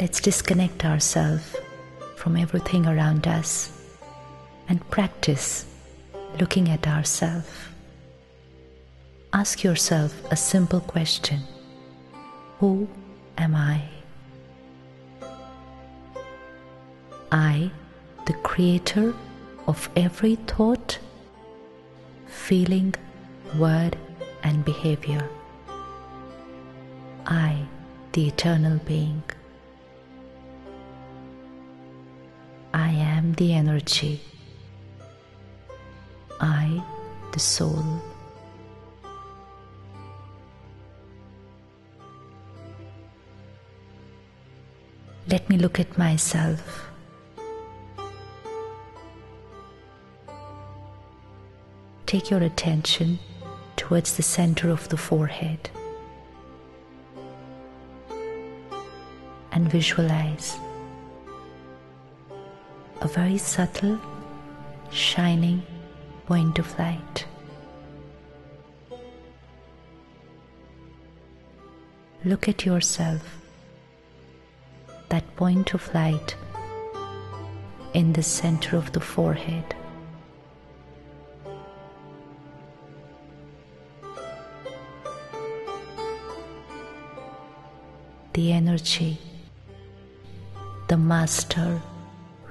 Let's disconnect ourselves from everything around us and practice looking at ourselves. Ask yourself a simple question Who am I? I, the creator of every thought, feeling, word, and behavior. I, the eternal being. I am the energy. I, the soul. Let me look at myself. Take your attention towards the center of the forehead and visualize a very subtle, shining point of light. Look at yourself, that point of light in the center of the forehead. The energy, the master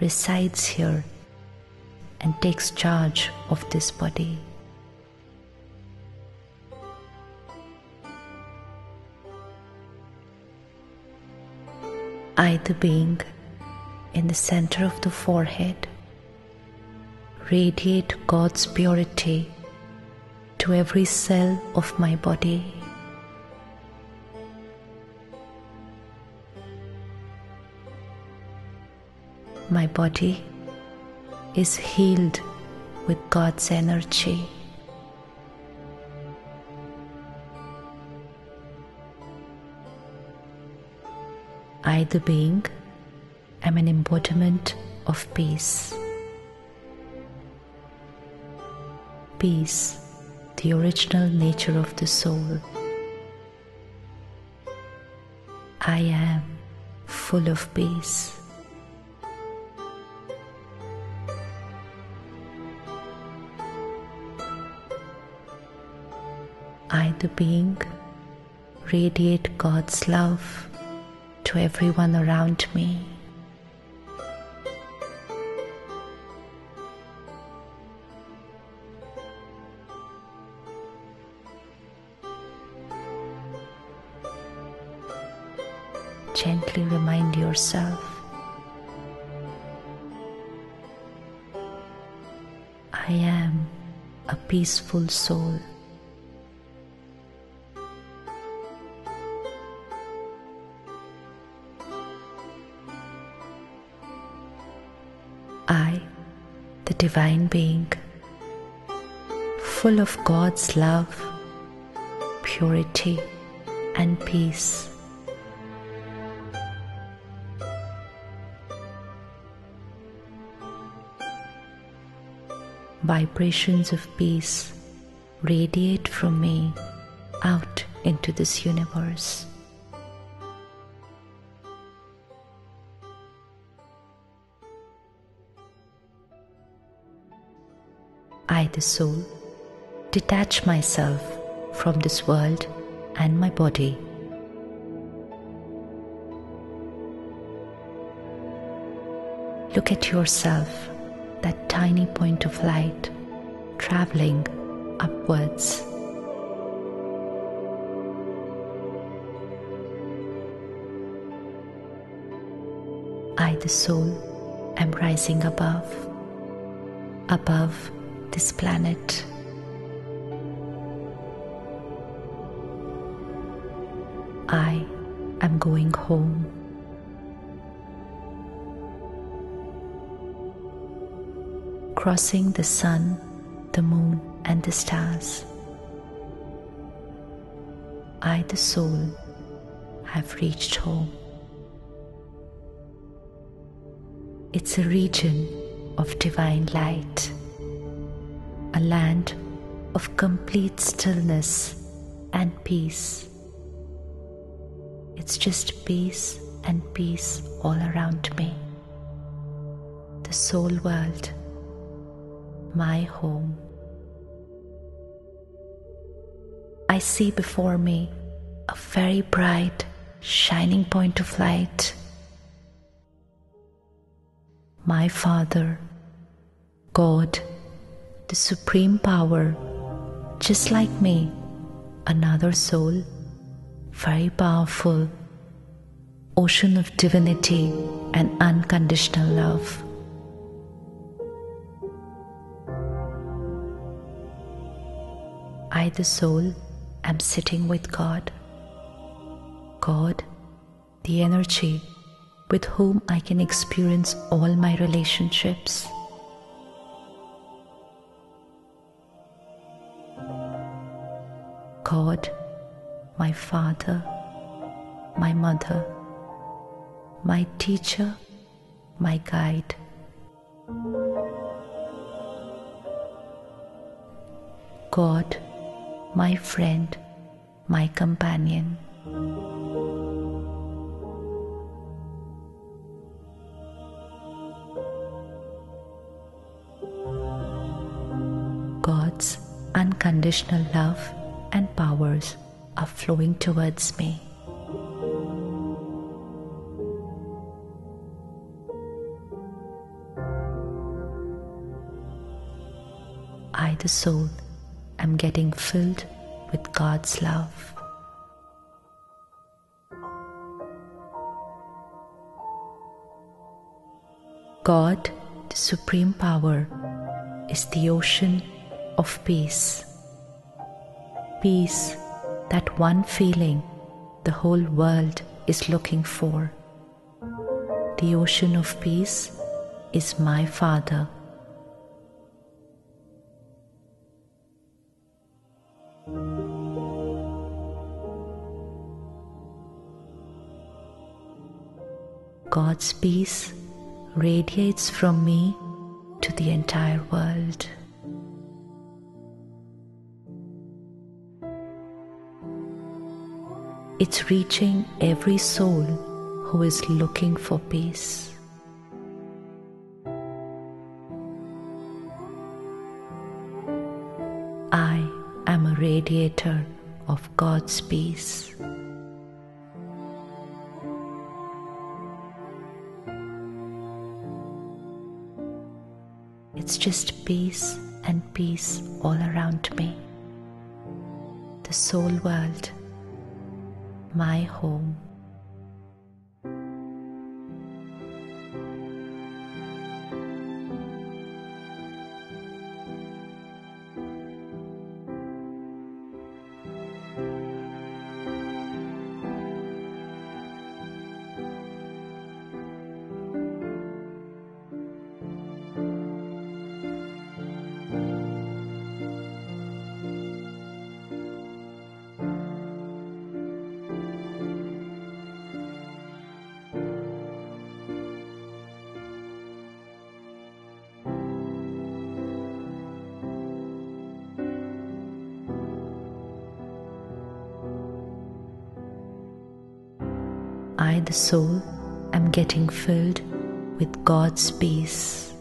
resides here and takes charge of this body. I, the being in the center of the forehead, radiate God's purity to every cell of my body. My body is healed with God's energy. I, the being, am an embodiment of peace. Peace, the original nature of the soul. I am full of peace. The being, radiate God's love to everyone around me. Gently remind yourself I am a peaceful soul. I, the Divine Being, full of God's love, purity, and peace. Vibrations of peace radiate from me out into this universe. I, the soul, detach myself from this world and my body. Look at yourself, that tiny point of light traveling upwards. I, the soul, am rising above, above this planet. I am going home. Crossing the sun, the moon, and the stars. I, the soul, have reached home. It's a region of divine light, a land of complete stillness and peace. It's just peace and peace all around me. The soul world, my home. I see before me a very bright, shining point of light. My Father, God, the Supreme Power, just like me, another soul, very powerful, ocean of divinity and unconditional love. I, the soul, am sitting with God. God, the energy with whom I can experience all my relationships. God, my Father, my Mother, my teacher, my guide. God, my friend, my companion. God's unconditional love and powers are flowing towards me. I, the soul, am getting filled with God's love. God, the Supreme Power, is the ocean of peace. Peace, that one feeling the whole world is looking for. The ocean of peace is my Father. God's peace radiates from me to the entire world. It's reaching every soul who is looking for peace. I am a radiator of God's peace. It's just peace and peace all around me. The soul world, my home. I, the soul, am getting filled with God's peace.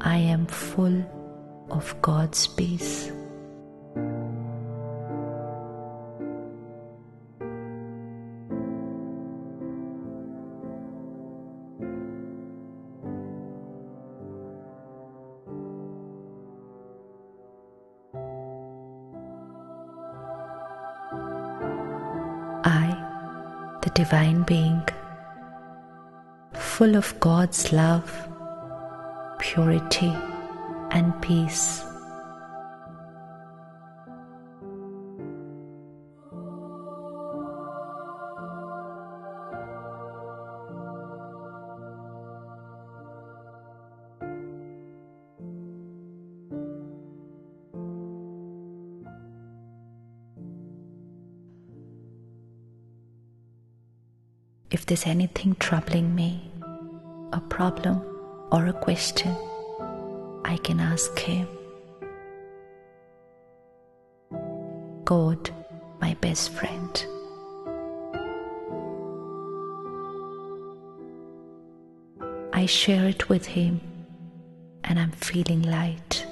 I am full of God's peace. Divine Being, full of God's love, purity, and peace. if there's anything troubling me, a problem or a question, I can ask Him. God, my best friend. I share it with Him and I'm feeling light.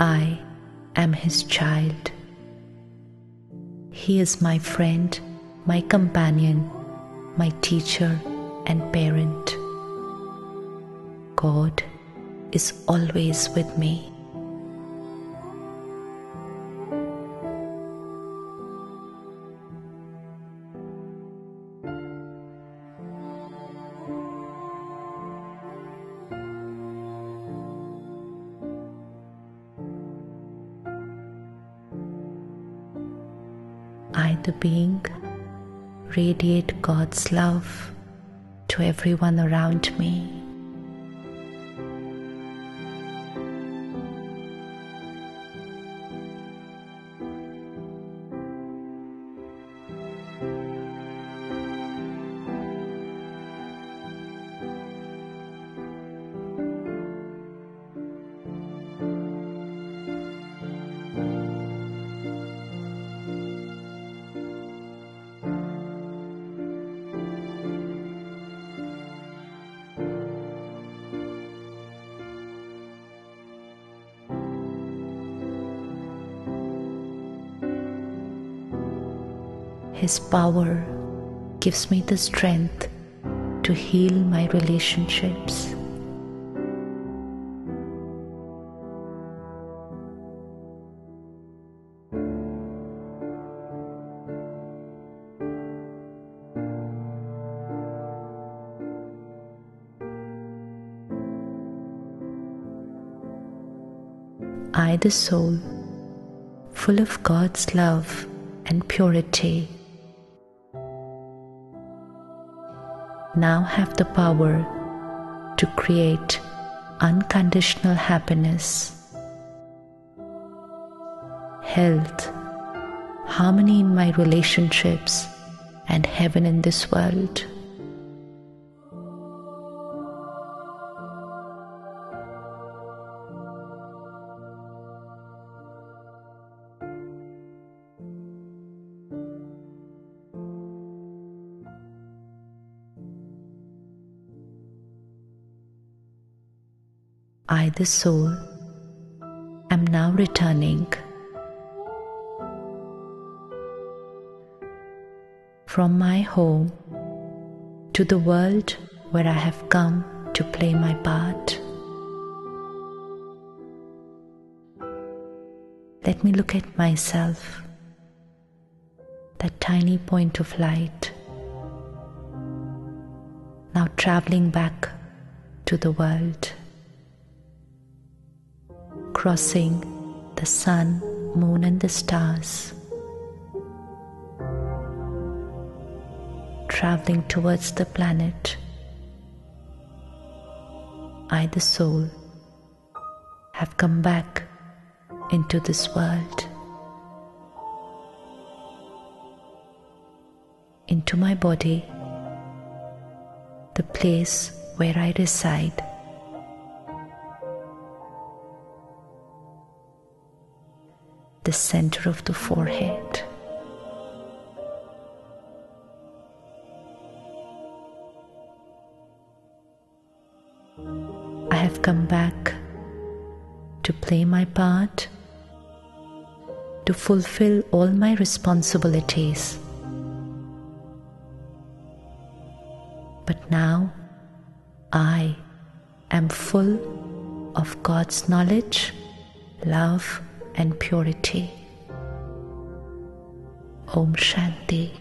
I am his child. He is my friend, my companion, my teacher, and parent. God is always with me. Being, radiate God's love to everyone around me. His power gives me the strength to heal my relationships. I, the soul, full of God's love and purity, now have the power to create unconditional happiness, health, harmony in my relationships, and heaven in this world. I, the soul, am now returning from my home to the world where I have come to play my part. Let me look at myself, that tiny point of light, now traveling back to the world crossing the sun, moon, and the stars, traveling towards the planet. I, the soul, have come back into this world, into my body, the place where I reside. The center of the forehead. I have come back to play my part, to fulfill all my responsibilities. But now I am full of God's knowledge, love, and purity. Om Shanti.